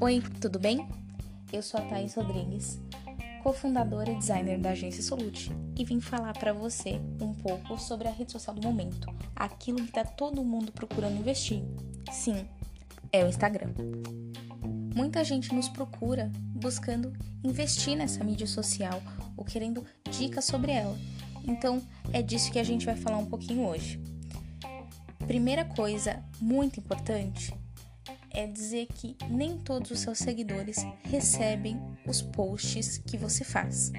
Oi, tudo bem? Eu sou a Thaís Rodrigues, cofundadora e designer da agência Solute, e vim falar para você um pouco sobre a rede social do momento, aquilo que está todo mundo procurando investir. Sim, é o Instagram. Muita gente nos procura buscando investir nessa mídia social ou querendo dicas sobre ela. Então, é disso que a gente vai falar um pouquinho hoje. Primeira coisa muito importante é dizer que nem todos os seus seguidores recebem os posts que você faz.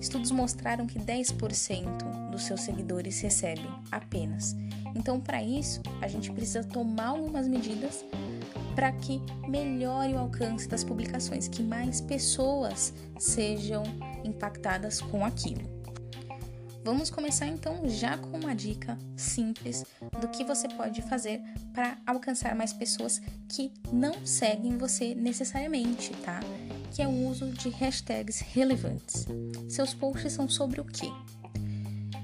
Estudos mostraram que 10% dos seus seguidores recebem apenas. Então, para isso, a gente precisa tomar algumas medidas para que melhore o alcance das publicações, que mais pessoas sejam impactadas com aquilo. Vamos começar então já com uma dica simples do que você pode fazer para alcançar mais pessoas que não seguem você necessariamente, tá? Que é o uso de hashtags relevantes. Seus posts são sobre o quê?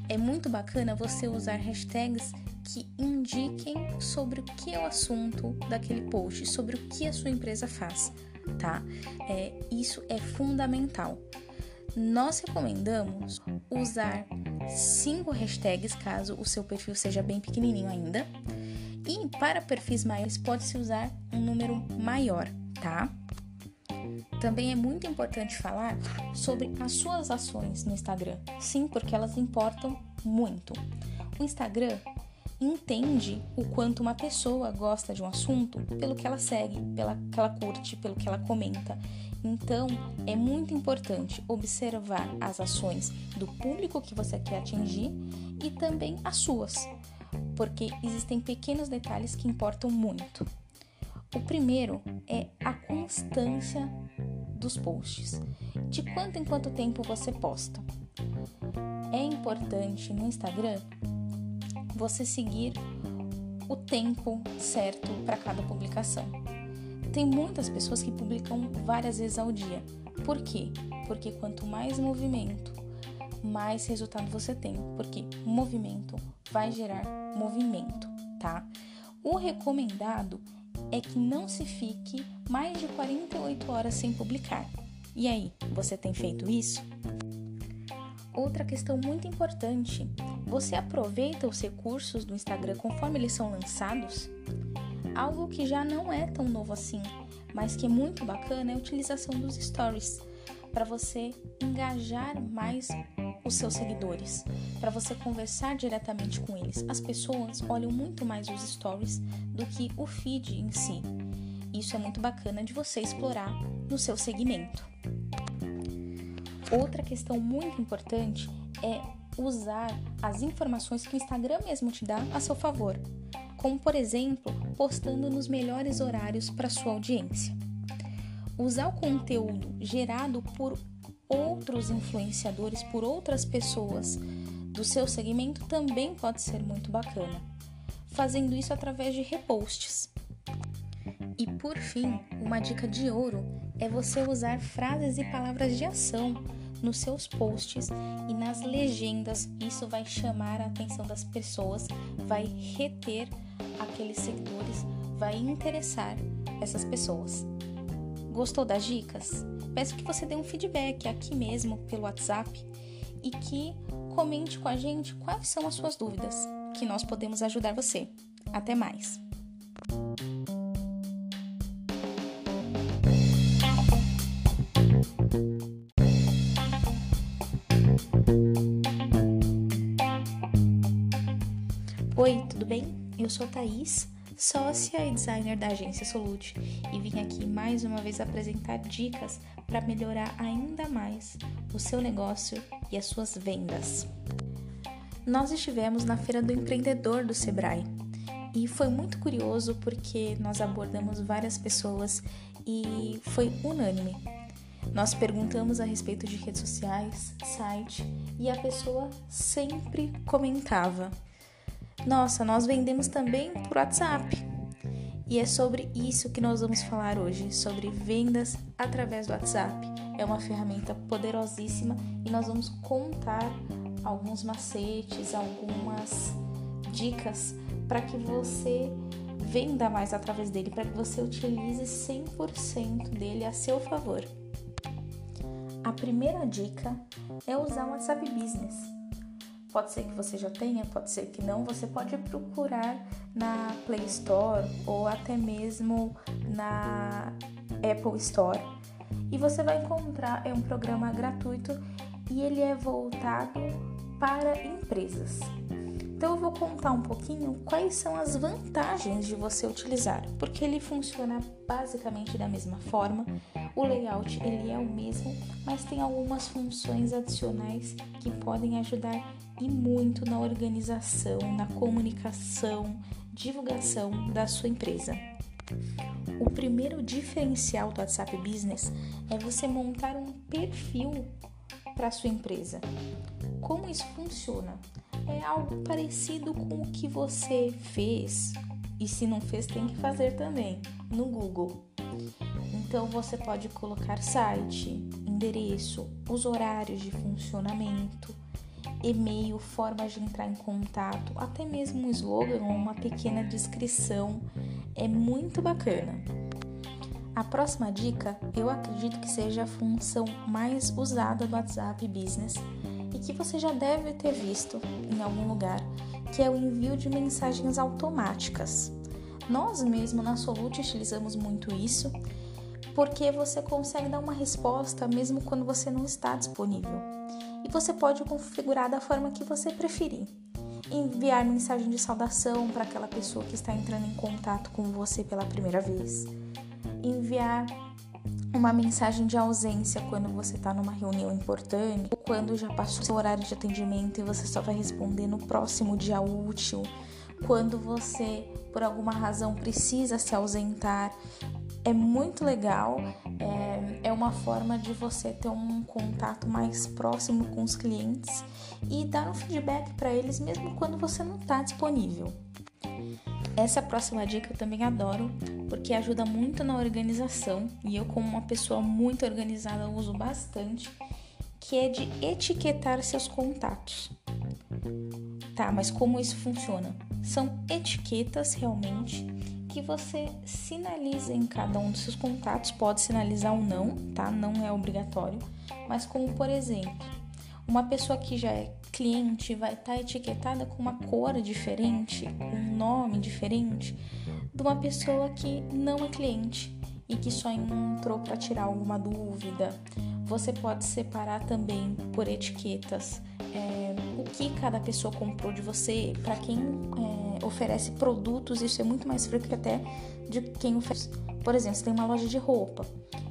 É muito bacana você usar hashtags que indiquem sobre o que é o assunto daquele post, sobre o que a sua empresa faz, tá? É, isso é fundamental. Nós recomendamos usar cinco hashtags caso o seu perfil seja bem pequenininho ainda. E para perfis maiores pode-se usar um número maior, tá? Também é muito importante falar sobre as suas ações no Instagram. Sim, porque elas importam muito. O Instagram entende o quanto uma pessoa gosta de um assunto pelo que ela segue, pelo que ela curte, pelo que ela comenta. Então, é muito importante observar as ações do público que você quer atingir e também as suas, porque existem pequenos detalhes que importam muito. O primeiro é a constância dos posts. De quanto em quanto tempo você posta? É importante no Instagram você seguir o tempo certo para cada publicação. Tem muitas pessoas que publicam várias vezes ao dia. Por quê? Porque quanto mais movimento, mais resultado você tem. Porque movimento vai gerar movimento, tá? O recomendado é que não se fique mais de 48 horas sem publicar. E aí, você tem feito isso? Outra questão muito importante: você aproveita os recursos do Instagram conforme eles são lançados? Algo que já não é tão novo assim, mas que é muito bacana é a utilização dos stories para você engajar mais os seus seguidores, para você conversar diretamente com eles. As pessoas olham muito mais os stories do que o feed em si. Isso é muito bacana de você explorar no seu segmento. Outra questão muito importante é usar as informações que o Instagram mesmo te dá a seu favor, como por exemplo, postando nos melhores horários para sua audiência. Usar o conteúdo gerado por outros influenciadores, por outras pessoas do seu segmento também pode ser muito bacana, fazendo isso através de reposts. E por fim, uma dica de ouro é você usar frases e palavras de ação nos seus posts e nas legendas. Isso vai chamar a atenção das pessoas, vai reter aqueles seguidores, vai interessar essas pessoas. Gostou das dicas? Peço que você dê um feedback aqui mesmo pelo WhatsApp e que comente com a gente quais são as suas dúvidas, que nós podemos ajudar você. Até mais! Oi, tudo bem? Eu sou Thaís, sócia e designer da agência Solute, e vim aqui mais uma vez apresentar dicas para melhorar ainda mais o seu negócio e as suas vendas. Nós estivemos na Feira do Empreendedor do Sebrae e foi muito curioso porque nós abordamos várias pessoas e foi unânime. Nós perguntamos a respeito de redes sociais, site e a pessoa sempre comentava nossa, nós vendemos também por WhatsApp. E é sobre isso que nós vamos falar hoje, sobre vendas através do WhatsApp. É uma ferramenta poderosíssima e nós vamos contar alguns macetes, algumas dicas para que você venda mais através dele, para que você utilize 100% dele a seu favor. A primeira dica é usar o WhatsApp Business. Pode ser que você já tenha, pode ser que não. Você pode procurar na Play Store ou até mesmo na Apple Store e você vai encontrar é um programa gratuito e ele é voltado para empresas. Então eu vou contar um pouquinho quais são as vantagens de você utilizar, porque ele funciona basicamente da mesma forma. O layout ele é o mesmo, mas tem algumas funções adicionais que podem ajudar e muito na organização, na comunicação, divulgação da sua empresa. O primeiro diferencial do WhatsApp Business é você montar um perfil para sua empresa. Como isso funciona? É algo parecido com o que você fez e se não fez tem que fazer também no Google. Então você pode colocar site, endereço, os horários de funcionamento, e-mail, forma de entrar em contato, até mesmo um slogan ou uma pequena descrição. É muito bacana. A próxima dica eu acredito que seja a função mais usada do WhatsApp Business e que você já deve ter visto em algum lugar, que é o envio de mensagens automáticas. Nós mesmo na Solute utilizamos muito isso porque você consegue dar uma resposta mesmo quando você não está disponível. E você pode configurar da forma que você preferir. Enviar mensagem de saudação para aquela pessoa que está entrando em contato com você pela primeira vez enviar uma mensagem de ausência quando você está numa reunião importante, ou quando já passou o seu horário de atendimento e você só vai responder no próximo dia útil, quando você, por alguma razão, precisa se ausentar. É muito legal, é, é uma forma de você ter um contato mais próximo com os clientes e dar um feedback para eles mesmo quando você não está disponível. Essa próxima dica eu também adoro, porque ajuda muito na organização e eu, como uma pessoa muito organizada, uso bastante, que é de etiquetar seus contatos. Tá, mas como isso funciona? São etiquetas realmente que você sinaliza em cada um dos seus contatos, pode sinalizar ou não, tá? Não é obrigatório, mas como por exemplo, uma pessoa que já é cliente vai estar tá etiquetada com uma cor diferente, com um nome diferente, de uma pessoa que não é cliente e que só entrou para tirar alguma dúvida. Você pode separar também por etiquetas é, o que cada pessoa comprou de você. Para quem é, oferece produtos, isso é muito mais frequente até de quem oferece. Por exemplo, você tem uma loja de roupa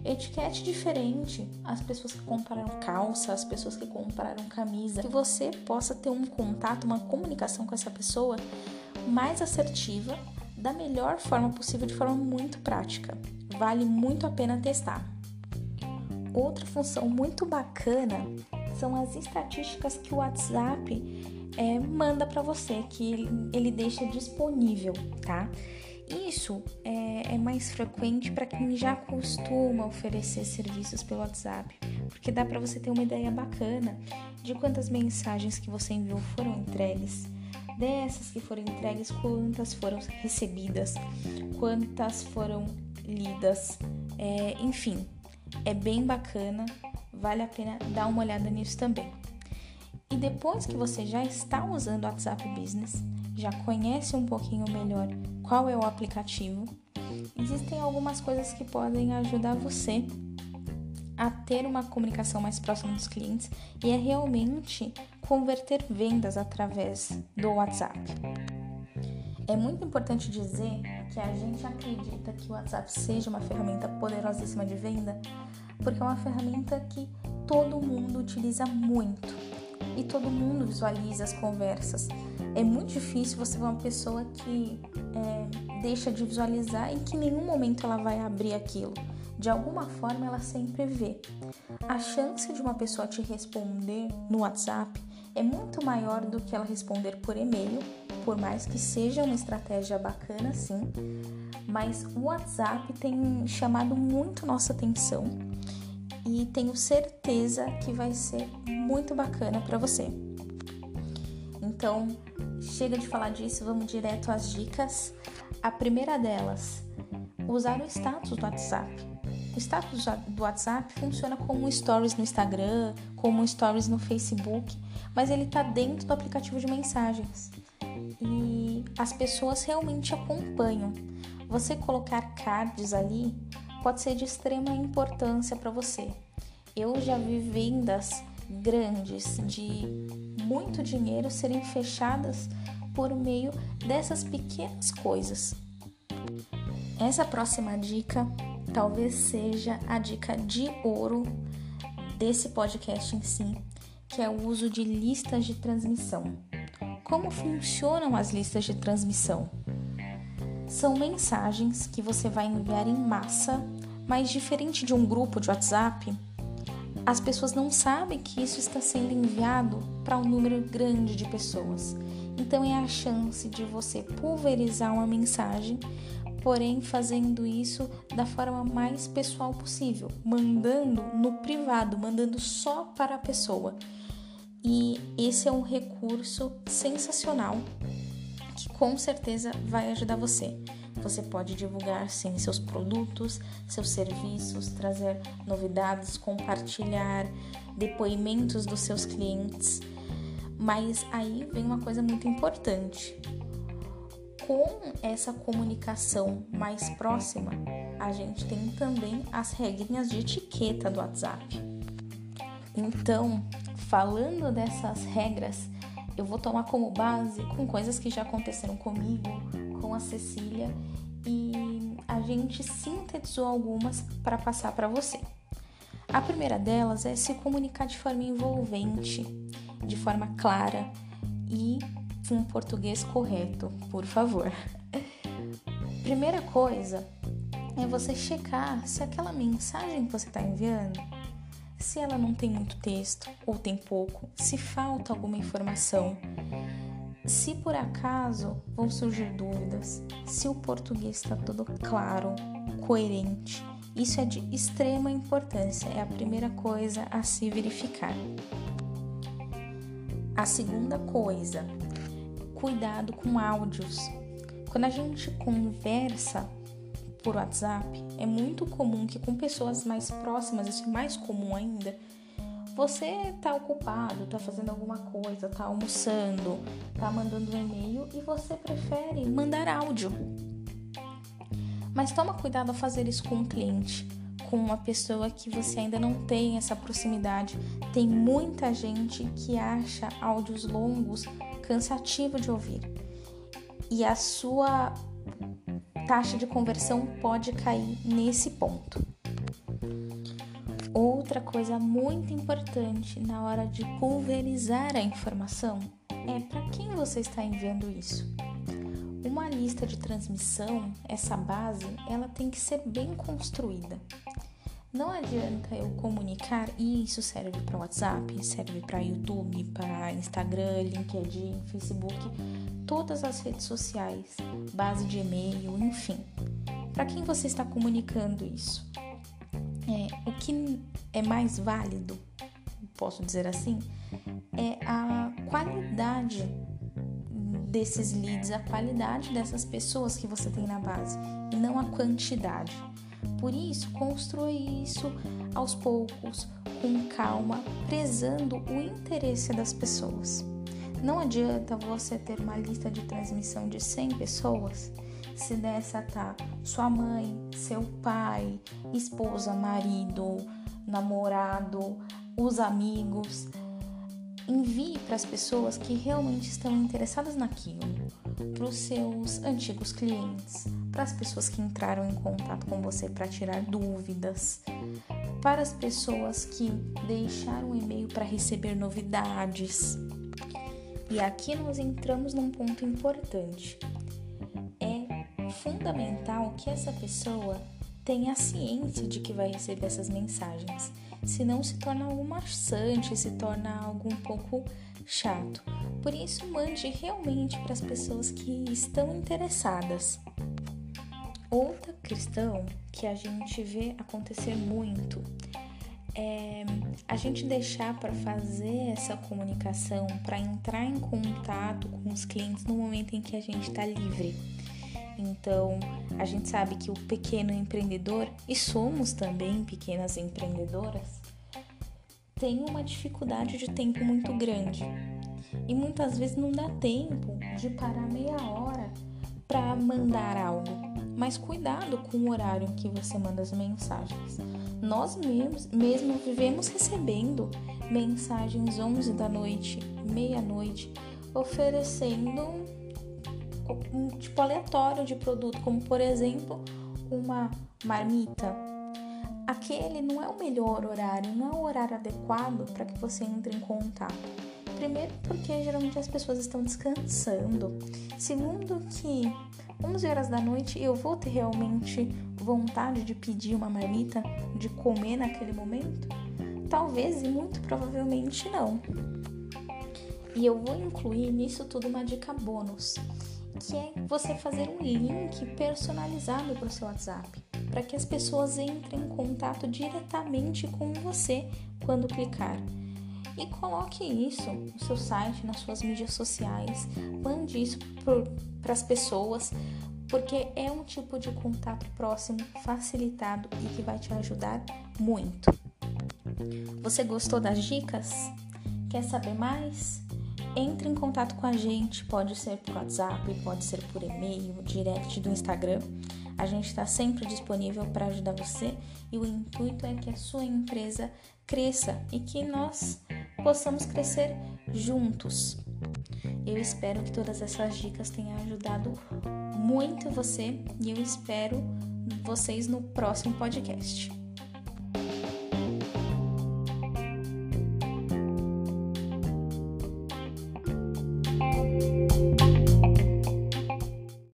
etiquete diferente as pessoas que compraram calça, as pessoas que compraram camisa, que você possa ter um contato, uma comunicação com essa pessoa mais assertiva, da melhor forma possível, de forma muito prática. Vale muito a pena testar. Outra função muito bacana são as estatísticas que o WhatsApp é, manda para você, que ele, ele deixa disponível, tá? Isso é, é mais frequente para quem já costuma oferecer serviços pelo WhatsApp, porque dá para você ter uma ideia bacana de quantas mensagens que você enviou foram entregues, dessas que foram entregues, quantas foram recebidas, quantas foram lidas, é, enfim, é bem bacana, vale a pena dar uma olhada nisso também. E depois que você já está usando o WhatsApp Business, já conhece um pouquinho melhor qual é o aplicativo, existem algumas coisas que podem ajudar você a ter uma comunicação mais próxima dos clientes e é realmente converter vendas através do WhatsApp. É muito importante dizer que a gente acredita que o WhatsApp seja uma ferramenta poderosíssima de venda, porque é uma ferramenta que todo mundo utiliza muito e todo mundo visualiza as conversas. É muito difícil você ver uma pessoa que é, deixa de visualizar e que em nenhum momento ela vai abrir aquilo. De alguma forma ela sempre vê. A chance de uma pessoa te responder no WhatsApp é muito maior do que ela responder por e-mail, por mais que seja uma estratégia bacana, sim. Mas o WhatsApp tem chamado muito nossa atenção e tenho certeza que vai ser muito bacana para você. Então, chega de falar disso, vamos direto às dicas. A primeira delas, usar o status do WhatsApp. O status do WhatsApp funciona como stories no Instagram, como stories no Facebook, mas ele está dentro do aplicativo de mensagens. E as pessoas realmente acompanham. Você colocar cards ali pode ser de extrema importância para você. Eu já vi vendas grandes de muito dinheiro serem fechadas por meio dessas pequenas coisas. Essa próxima dica talvez seja a dica de ouro desse podcast em si, que é o uso de listas de transmissão. Como funcionam as listas de transmissão? São mensagens que você vai enviar em massa, mas diferente de um grupo de WhatsApp, as pessoas não sabem que isso está sendo enviado para um número grande de pessoas. Então é a chance de você pulverizar uma mensagem, porém fazendo isso da forma mais pessoal possível, mandando no privado, mandando só para a pessoa. E esse é um recurso sensacional que com certeza vai ajudar você. Você pode divulgar sim seus produtos, seus serviços, trazer novidades, compartilhar depoimentos dos seus clientes. Mas aí vem uma coisa muito importante. Com essa comunicação mais próxima, a gente tem também as regrinhas de etiqueta do WhatsApp. Então, falando dessas regras, eu vou tomar como base com coisas que já aconteceram comigo, com a Cecília e a gente sintetizou algumas para passar para você. A primeira delas é se comunicar de forma envolvente, de forma clara e um português correto, por favor. Primeira coisa é você checar se aquela mensagem que você está enviando, se ela não tem muito texto ou tem pouco, se falta alguma informação, se por acaso vão surgir dúvidas, se o português está todo claro, coerente, isso é de extrema importância, é a primeira coisa a se verificar. A segunda coisa, cuidado com áudios. Quando a gente conversa por WhatsApp, é muito comum que com pessoas mais próximas, isso é mais comum ainda, você tá ocupado, tá fazendo alguma coisa, tá almoçando, tá mandando um e-mail e você prefere mandar áudio. Mas toma cuidado ao fazer isso com um cliente, com uma pessoa que você ainda não tem essa proximidade. Tem muita gente que acha áudios longos cansativo de ouvir. E a sua taxa de conversão pode cair nesse ponto. Outra coisa muito importante na hora de pulverizar a informação é para quem você está enviando isso. Uma lista de transmissão, essa base, ela tem que ser bem construída. Não adianta eu comunicar e isso serve para WhatsApp, serve para YouTube, para Instagram, LinkedIn, Facebook, todas as redes sociais, base de e-mail, enfim. Para quem você está comunicando isso? É, o que é mais válido, posso dizer assim, é a qualidade desses leads, a qualidade dessas pessoas que você tem na base e não a quantidade. Por isso, construa isso aos poucos, com calma, prezando o interesse das pessoas. Não adianta você ter uma lista de transmissão de 100 pessoas se dessa tá sua mãe, seu pai, esposa, marido, namorado, os amigos. Envie para as pessoas que realmente estão interessadas naquilo, para os seus antigos clientes, para as pessoas que entraram em contato com você para tirar dúvidas, para as pessoas que deixaram um e-mail para receber novidades. E aqui nós entramos num ponto importante fundamental que essa pessoa tenha ciência de que vai receber essas mensagens, senão se torna algo maçante, se torna algo um pouco chato. Por isso, mande realmente para as pessoas que estão interessadas. Outra questão que a gente vê acontecer muito é a gente deixar para fazer essa comunicação, para entrar em contato com os clientes no momento em que a gente está livre. Então, a gente sabe que o pequeno empreendedor, e somos também pequenas empreendedoras, tem uma dificuldade de tempo muito grande. E muitas vezes não dá tempo de parar meia hora para mandar algo. Mas cuidado com o horário em que você manda as mensagens. Nós mesmos, mesmo vivemos recebendo mensagens 11 da noite, meia-noite, oferecendo um tipo aleatório de produto, como por exemplo uma marmita. Aquele não é o melhor horário, não é o horário adequado para que você entre em contato. Primeiro, porque geralmente as pessoas estão descansando. Segundo, que 11 horas da noite eu vou ter realmente vontade de pedir uma marmita, de comer naquele momento? Talvez e muito provavelmente não. E eu vou incluir nisso tudo uma dica bônus, que é você fazer um link personalizado para o seu WhatsApp, para que as pessoas entrem em contato diretamente com você quando clicar. E coloque isso no seu site, nas suas mídias sociais, mande isso para as pessoas, porque é um tipo de contato próximo, facilitado e que vai te ajudar muito. Você gostou das dicas? Quer saber mais? Entre em contato com a gente, pode ser por WhatsApp, pode ser por e-mail, direct do Instagram. A gente está sempre disponível para ajudar você e o intuito é que a sua empresa cresça e que nós possamos crescer juntos. Eu espero que todas essas dicas tenham ajudado muito você e eu espero vocês no próximo podcast.